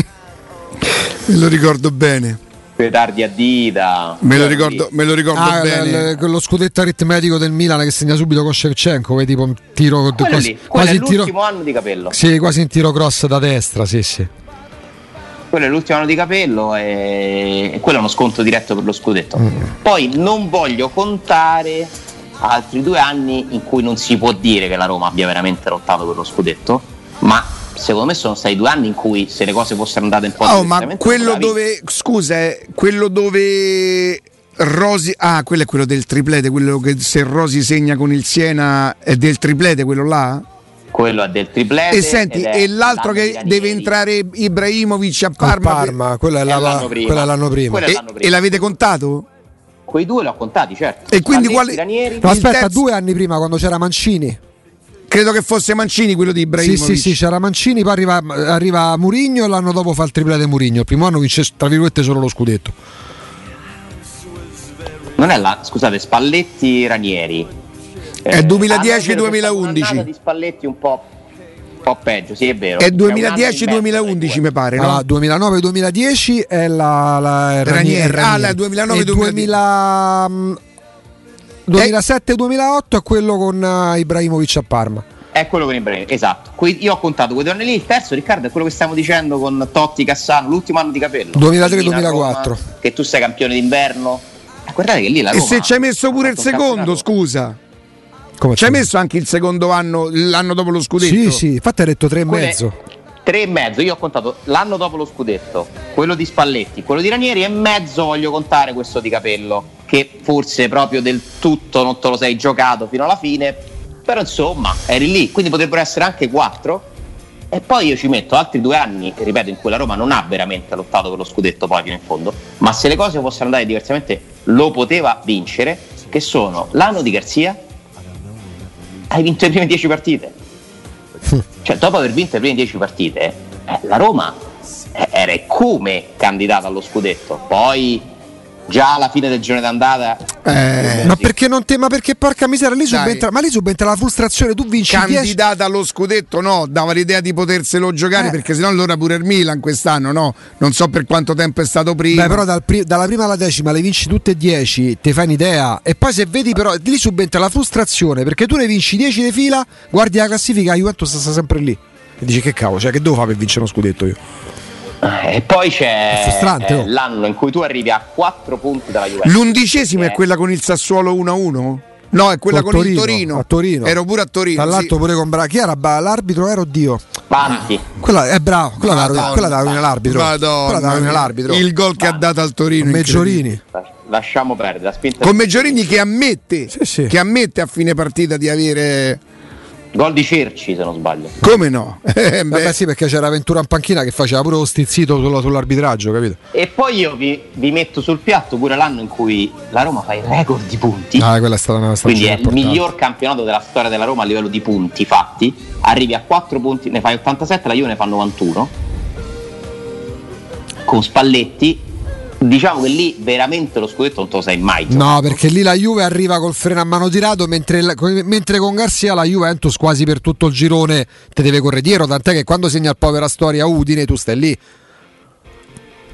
me lo ricordo bene. Petardi a dita me lo ricordo, me lo ricordo ah, bene. l- lo scudetto aritmetico del Milan che segna subito con Shevchenko che tipo un tiro quasi, lì, quasi l'ultimo tiro, anno di capello. Sì quasi in tiro cross da destra sì sì quello è l'ultimo anno di capello e, quello è uno sconto diretto per lo scudetto. Mm. Poi non voglio contare altri due anni in cui non si può dire che la Roma abbia veramente lottato per lo scudetto, ma secondo me sono stati due anni in cui se le cose fossero andate un po' oh, ma quello dove scusa, eh, quello dove Rosi ah, quello è quello del triplete, quello che se Rosi segna con il Siena è del triplete quello là? Quello è del triplete. E senti, e l'altro che deve entrare Ibrahimovic a Parma? Parma, quello è, è l'anno prima. Quello è l'anno prima. E, l'anno prima. e l'avete contato? Quei due li ho contati, certo. E quindi quale... No, aspetta, terzo... due anni prima quando c'era Mancini. Credo che fosse Mancini quello di Ibrahimovic. Sì, sì, sì, c'era Mancini, poi arriva, arriva Murigno e l'anno dopo fa il triplete Murigno. Il primo anno vince, tra virgolette, solo lo scudetto. Non è la, scusate, Spalletti Ranieri è 2010-2011. di Spalletti un po'. Un po' peggio, sì, è vero. È 2010-2011 mi pare, no? Ah, 2009-2010 è la, la Ranieri. Ah, la 2009-2010. 2007-2008 è quello con uh, Ibrahimovic a Parma. È quello con Ibrahimovic, esatto. Que- io ho contato quei tornei lì. Il terzo, Riccardo, è quello che stiamo dicendo con Totti, Cassano, l'ultimo anno di capello. 2003-2004. Che tu sei campione d'inverno. Eh, guardate che lì la Roma E se ci hai messo pure il secondo, scusa. Come ci hai messo anche il secondo anno, l'anno dopo lo scudetto? Sì, sì, infatti hai detto tre e Quelle- mezzo. Tre e mezzo, io ho contato l'anno dopo lo scudetto, quello di Spalletti, quello di Ranieri e mezzo voglio contare questo di Capello, che forse proprio del tutto non te lo sei giocato fino alla fine, però insomma eri lì, quindi potrebbero essere anche quattro. E poi io ci metto altri due anni, ripeto, in cui la Roma non ha veramente lottato per lo scudetto poi fino in fondo, ma se le cose fossero andate diversamente lo poteva vincere, che sono l'anno di Garzia, hai vinto le prime dieci partite. Cioè, dopo aver vinto le prime dieci partite, eh, la Roma eh, era come candidata allo scudetto. Poi, già alla fine del girone d'andata, Eh, Ma perché non te, ma perché porca miseria, lì subentra, ma lì subentra la frustrazione, tu vinci 10 candidata allo scudetto no, dava l'idea di poterselo giocare Eh. perché sennò allora pure il Milan quest'anno no, non so per quanto tempo è stato prima. Beh, però dal pri- dalla prima alla decima le vinci tutte e 10, ti fai un'idea. E poi se vedi però lì subentra la frustrazione perché tu ne vinci 10 di fila, guardi la classifica, la Juventus sta sempre lì. E dici che cavolo, cioè che devo fare per vincere uno scudetto io? Eh, e poi c'è eh, oh. l'anno in cui tu arrivi a 4 punti dalla Juventus. L'undicesima è Eh. quella con il Sassuolo 1-1? No, è quella Con con, Torino, il Torino. a Torino. Ero pure a Torino. Tra l'altro sì. pure con Bra- chi era Ba- l'arbitro? Era oddio. Banchi. Quella è bravo, quella da Madonna. quella da l'arbitro. Madonna, quella l'arbitro. Il gol che ha dato al Torino. Meggiorini. Lasciamo perdere la spinta. Con Meggiorini che ammette, Sì, sì. che ammette a fine partita di avere. Gol di Cerci, se non sbaglio. Come no? Eh, beh, sì perché c'era Ventura in panchina che faceva pure lo stizzito sulla- sull'arbitraggio, capito? E poi io vi, vi metto sul piatto pure l'anno in cui la Roma fa il record di punti. Ah, quella è stata una Quindi stagione è il importante. miglior campionato della storia della Roma a livello di punti fatti. Arrivi a 4 punti, ne fai 87, la Juve ne fa 91. Con Spalletti, diciamo che lì veramente lo scudetto non te lo sai mai. giocato. No, perché lì la Juve arriva col freno a mano tirato, mentre, la- mentre con Garcia la Juventus quasi per tutto il girone te deve correre dietro, tant'è che quando segna il povera storia Udine tu stai lì.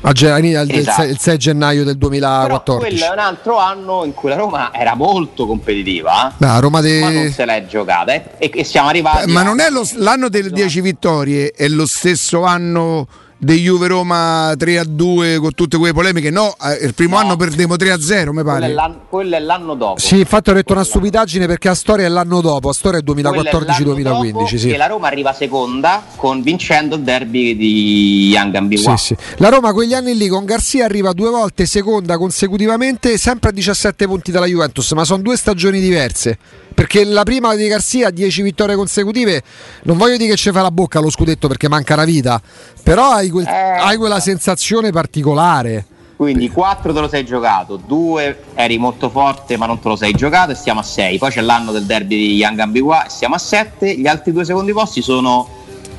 A gen- il, Esatto. il 6 gennaio del Però 2014. quello è un altro anno in cui la Roma era molto competitiva, Beh, Roma de- ma non se l'è giocata. eh, E, siamo arrivati. Eh, ma non è lo- l'anno delle 10 vittorie, è lo stesso anno di Juve Roma 3 a 2 con tutte quelle polemiche. No, eh, il primo No. anno perdemmo 3 a 0, mi quello, è pare. l'anno, quello è l'anno dopo. Sì, infatti ho detto una stupidaggine perché la storia è l'anno dopo, la storia è Quello è l'anno 2014-2015. dopo Sì. che la Roma arriva seconda con vincendo il derby di Young Sì, Ambiguà. sì. La Roma quegli anni lì con Garcia arriva due volte seconda consecutivamente, sempre a 17 punti dalla Juventus, ma sono due stagioni diverse. Perché la prima di Garcia, 10 vittorie consecutive, non voglio dire che ci fa la bocca allo scudetto perché manca una vita, però hai, quel- Eh. hai quella sensazione particolare. Quindi 4 te lo sei giocato, 2 eri molto forte ma non te lo sei giocato e siamo a 6. Poi c'è l'anno del derby di Young Ambiguà e siamo a 7. Gli altri due secondi posti sono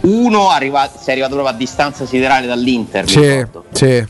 uno arriva- sei arrivato proprio a distanza siderale dall'Inter. Sì, sì.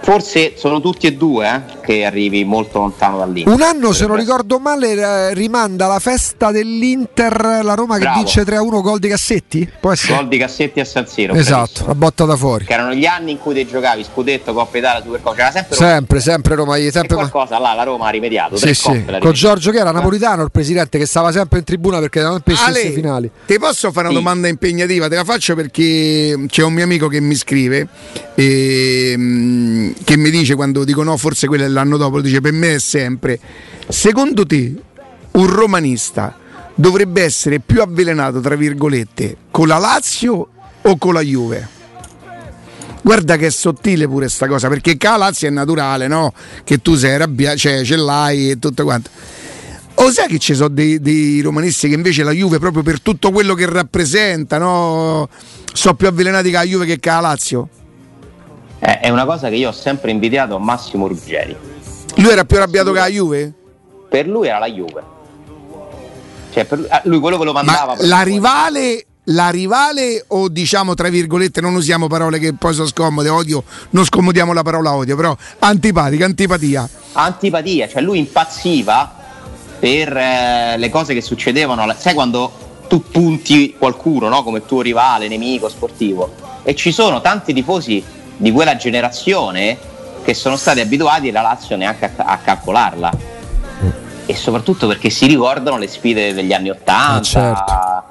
Forse sono tutti e due eh, che arrivi molto lontano dall'Inter. Un anno, se non ricordo male, eh, rimanda la festa dell'Inter, la Roma che Bravo. vince 3-1 gol di Cassetti? Può essere? Gol di Cassetti a San Siro. Esatto, la botta da fuori. Che erano gli anni in cui te giocavi Scudetto, Coppa Italia, Supercoppa. C'era sempre, Sempre, sempre Roma, e sempre qualcosa là la Roma ha rimediato. Sì, sì. Con. Giorgio che era napolitano, il presidente che stava sempre in tribuna perché erano sempre Ale, finali. ti posso fare una Sì. domanda impegnativa? Te la faccio perché c'è un mio amico che mi scrive e, mm, che mi dice quando dico no, forse quello è l'anno dopo, dice per me è sempre. Secondo te un romanista dovrebbe essere più avvelenato, tra virgolette, con la Lazio o con la Juve? Guarda che è sottile pure sta cosa, perché la Lazio è naturale, no? Che tu sei arrabbiato, cioè ce l'hai e tutto quanto. O sai che ci sono dei, dei romanisti che invece la Juve, proprio per tutto quello che rappresenta, no? sono più avvelenati con la Juve che con la Lazio? Eh, è una cosa che io ho sempre invidiato a Massimo Ruggeri. Lui era più arrabbiato con la Juve? Per lui era la Juve. Cioè, per lui, ah, quello che lo mandava. Ma la rivale, la rivale o diciamo tra virgolette, non usiamo parole che poi sono scomode, odio, non scomodiamo la parola odio, però antipatica, antipatia. Antipatia, cioè lui impazziva per eh, le cose che succedevano. Sai quando tu punti qualcuno no? come tuo rivale, nemico, sportivo. E ci sono tanti tifosi di quella generazione che sono stati abituati la Lazio neanche a, a calcolarla. E soprattutto perché si ricordano le sfide degli anni Ottanta. Ah, certo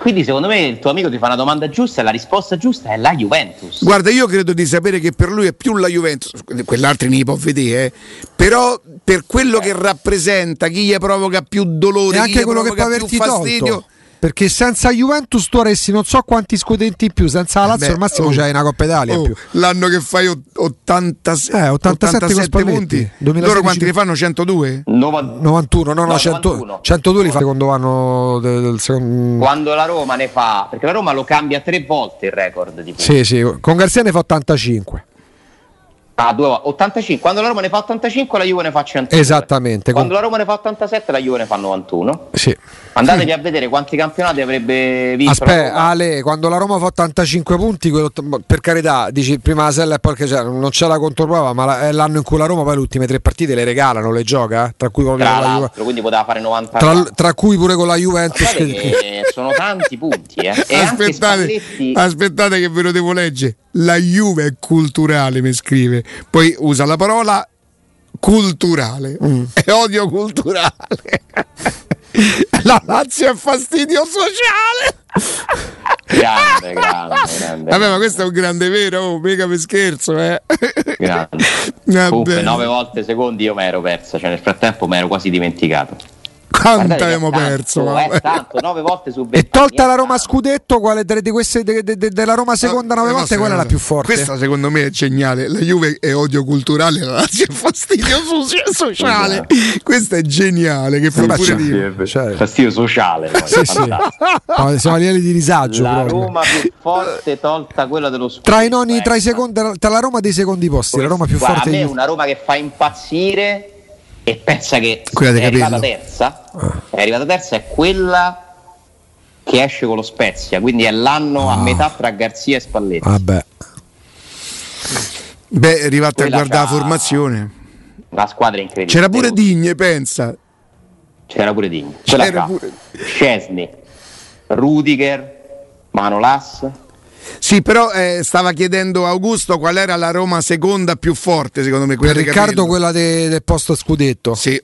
quindi secondo me il tuo amico ti fa una domanda giusta e la risposta giusta è la Juventus. Guarda, io credo di sapere che per lui è più la Juventus, quell'altro ne può vedere, eh. però per quello eh. che rappresenta, chi gli provoca più dolore, e anche quello che può averti fastidio. Tolto perché senza Juventus tu avresti non so quanti scudetti in più, senza la Lazio Beh, al massimo oh, c'hai una Coppa Italia oh, L'anno che fai 87, eh, 87, 87 punti, 2016. loro quanti ne fanno? 102? 91, no, no, no 100, 102 li fa secondo anno del, del secondo... Quando la Roma ne fa, perché la Roma lo cambia tre volte il record di punti. Sì, sì, con Garzia ne fa 85. Ah, 85. Quando la Roma ne fa 85 la Juve ne fa 100. Esattamente. Quando la Roma ne fa 87 la Juve ne fa 91. Sì. Andatevi a vedere quanti campionati avrebbe vinto. Aspetta, Ale, quando la Roma fa 85 punti, per carità, dici prima la Sella e poi che c'è, non c'è la controprova, ma è l'anno in cui la Roma poi le ultime tre partite le regalano, le gioca, tra cui tra la Juve. quindi poteva fare 90 tra, tra, cui pure con la Juventus. Che... sono tanti punti, eh. aspettate, Spalletti... aspettate che ve lo devo leggere. La Juve è culturale, mi scrive. Poi usa la parola culturale. Mm. È odio culturale. La Lazio è fastidio sociale. Grande, grande, grande. Vabbè, ma questo è un grande vero, oh, mica per scherzo, eh. Grande. Comunque, nove volte secondi io mi ero persa, cioè nel frattempo mi ero quasi dimenticato. Quanto abbiamo perso? Tanto, eh, tanto, nove volte su E tolta la Roma scudetto, quale di queste, de, de, de, della Roma seconda nove no, volte, quella è la più forte? Questa secondo me è geniale. La Juve è odio culturale, la Lazio è fastidio sociale. Questa è geniale. Che fa pure dire. Cioè. Fastidio sociale. sì, sì. No, siamo a livelli di disagio. La proprio. Roma più forte, tolta quella dello scudetto. Tra i noni, tra i secondi, tra la Roma dei secondi posti, la Roma più Guarda, forte. A me è una Roma che fa impazzire e pensa che quella è arrivata terza, è arrivata terza è quella che esce con lo Spezia, quindi è l'anno ah. a metà tra Garzia e Spalletti. Vabbè. Beh, è arrivata a guardare la formazione. La squadra incredibile. C'era pure Digne, pensa. C'era pure Digne. C'era pure... Scesni, Rudiger, Manolas, sì, però eh, stava chiedendo Augusto qual era la Roma seconda più forte, secondo me. Per Riccardo, quella de, del posto scudetto. Sì.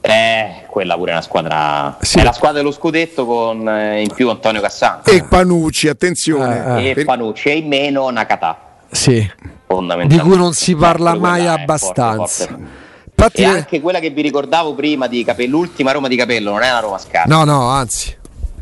Eh, quella pure è una squadra. Sì. È la squadra dello scudetto con eh, in più Antonio Cassano. E Panucci, attenzione. Eh, eh. E Panucci, e in meno Nakata. Sì. Di cui non si parla mai abbastanza. Forte, forte. Infatti, e anche quella che vi ricordavo prima di Capello, l'ultima Roma di Capello, non è la Roma scarsa. No, no, anzi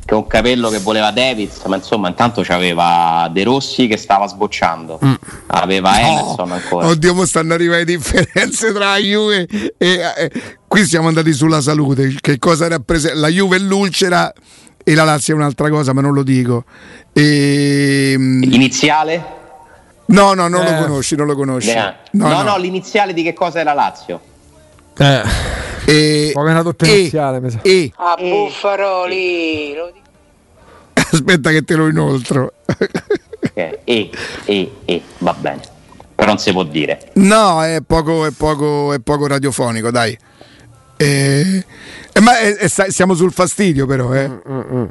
che un capello che voleva Davids, ma insomma intanto c'aveva De Rossi che stava sbocciando, mm. aveva no. Emerson ancora. Oddio, mo stanno arrivando le differenze tra Juve e, eh, qui siamo andati sulla salute, che cosa rappresenta la Juve e l'ulcera e la Lazio è un'altra cosa, ma non lo dico. E, ehm, Iniziale? No, no, non eh. lo conosci, non lo conosci. No no, no, no, l'iniziale di che cosa è la Lazio? Eh. E, Come una doppia e, iniziale, mi sa. E, a Buffaroli. Aspetta che te lo inoltro. Okay. E, e, e, va bene. Però non si può dire. No, è poco, è poco, è poco radiofonico, dai. Eh, eh, ma è, è, siamo sul fastidio, però. Eh. Mm, mm, mm.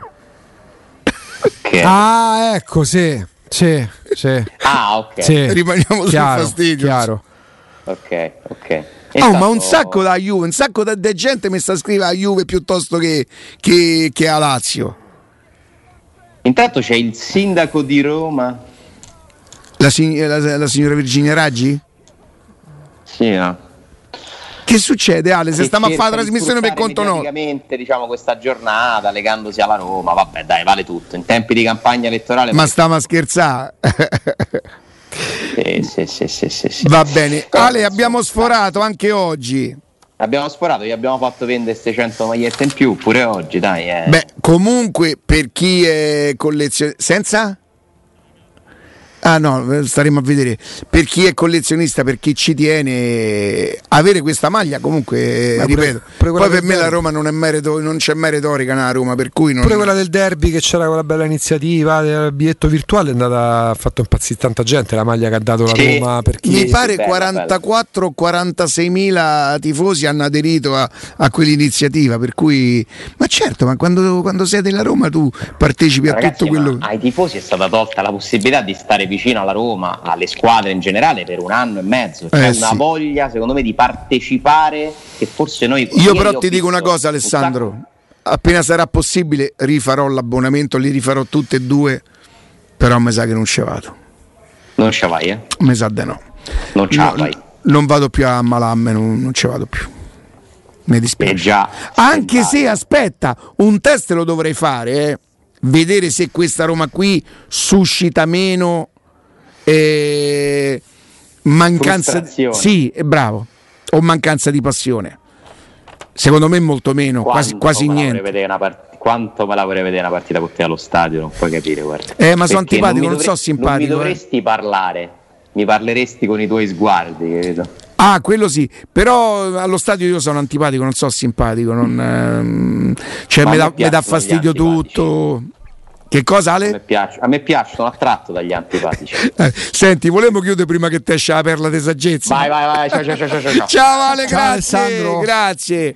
Okay. Ah, ecco, sì. Sì, sì. Ah, ok. Sì. Rimaniamo chiaro, sul fastidio. Chiaro. Ok, ok. Oh, ma un sacco da Juve, un sacco di gente mi sta a scrivere a Juve piuttosto che, che, che a Lazio. Intanto c'è il sindaco di Roma. La, la, la signora Virginia Raggi? Sì, no. Che succede Ale? Se stiamo a fare la trasmissione per conto nostro. Praticamente diciamo questa giornata legandosi alla Roma, vabbè dai, vale tutto. In tempi di campagna elettorale... Ma stiamo a scherzare. Sì, sì, sì, sì, sì, Va bene. Ale, abbiamo sforato anche oggi. Abbiamo sforato, gli abbiamo fatto vendere 600 magliette in più pure oggi, dai. Eh. Beh, comunque per chi è collezionista... Senza? Ah no, staremo a vedere. Per chi è collezionista, per chi ci tiene, avere questa maglia comunque, Ma ripeto, pure, pure poi per me derby. la Roma non, è merito, non c'è mai retorica nella Roma, per cui non... Pure quella del derby che c'era quella bella iniziativa del biglietto virtuale è andata, ha fatto impazzire tanta gente la maglia che ha dato la sì. Roma. Perché... Mi pare 44-46 mila tifosi hanno aderito a, a, quell'iniziativa, per cui... Ma certo, ma quando, quando sei della Roma tu partecipi Ragazzi, a tutto quello... Ai tifosi è stata tolta la possibilità di stare vicino alla Roma, alle squadre in generale per un anno e mezzo. C'è eh, una sì. voglia, secondo me, di partecipare che forse noi... Io però ti dico una cosa Alessandro, appena sarà possibile rifarò l'abbonamento, li rifarò tutti e due, però mi sa che non ci vado. Non ci vai, eh? Mi sa di no. Non ci no, vai. Non vado più a Malamme, non, non ci vado più. Mi dispiace. Eh già, Anche se aspetta, un test lo dovrei fare, eh? vedere se questa Roma qui suscita meno eh, mancanza di, sì, bravo, o mancanza di passione. Secondo me molto meno, quasi, quasi niente. Part- quanto me la vorrei vedere una partita con te allo stadio, non puoi capire, guarda. Eh, ma sono antipatico, non, dovresti, non so simpatico. Non mi eh. dovresti eh. parlare, mi parleresti con i tuoi sguardi, credo. Ah, quello sì, però allo stadio io sono antipatico, non so simpatico, non, ehm, cioè mi dà fastidio tutto. Che cosa Ale? A me piace, a me piace sono attratto dagli antipatici. Eh, senti, volevo chiudere prima che te esce la perla di saggezza. Vai, vai, vai, ciao, ciao, ciao, ciao. Ciao Ale, ciao, grazie, Alessandro. grazie.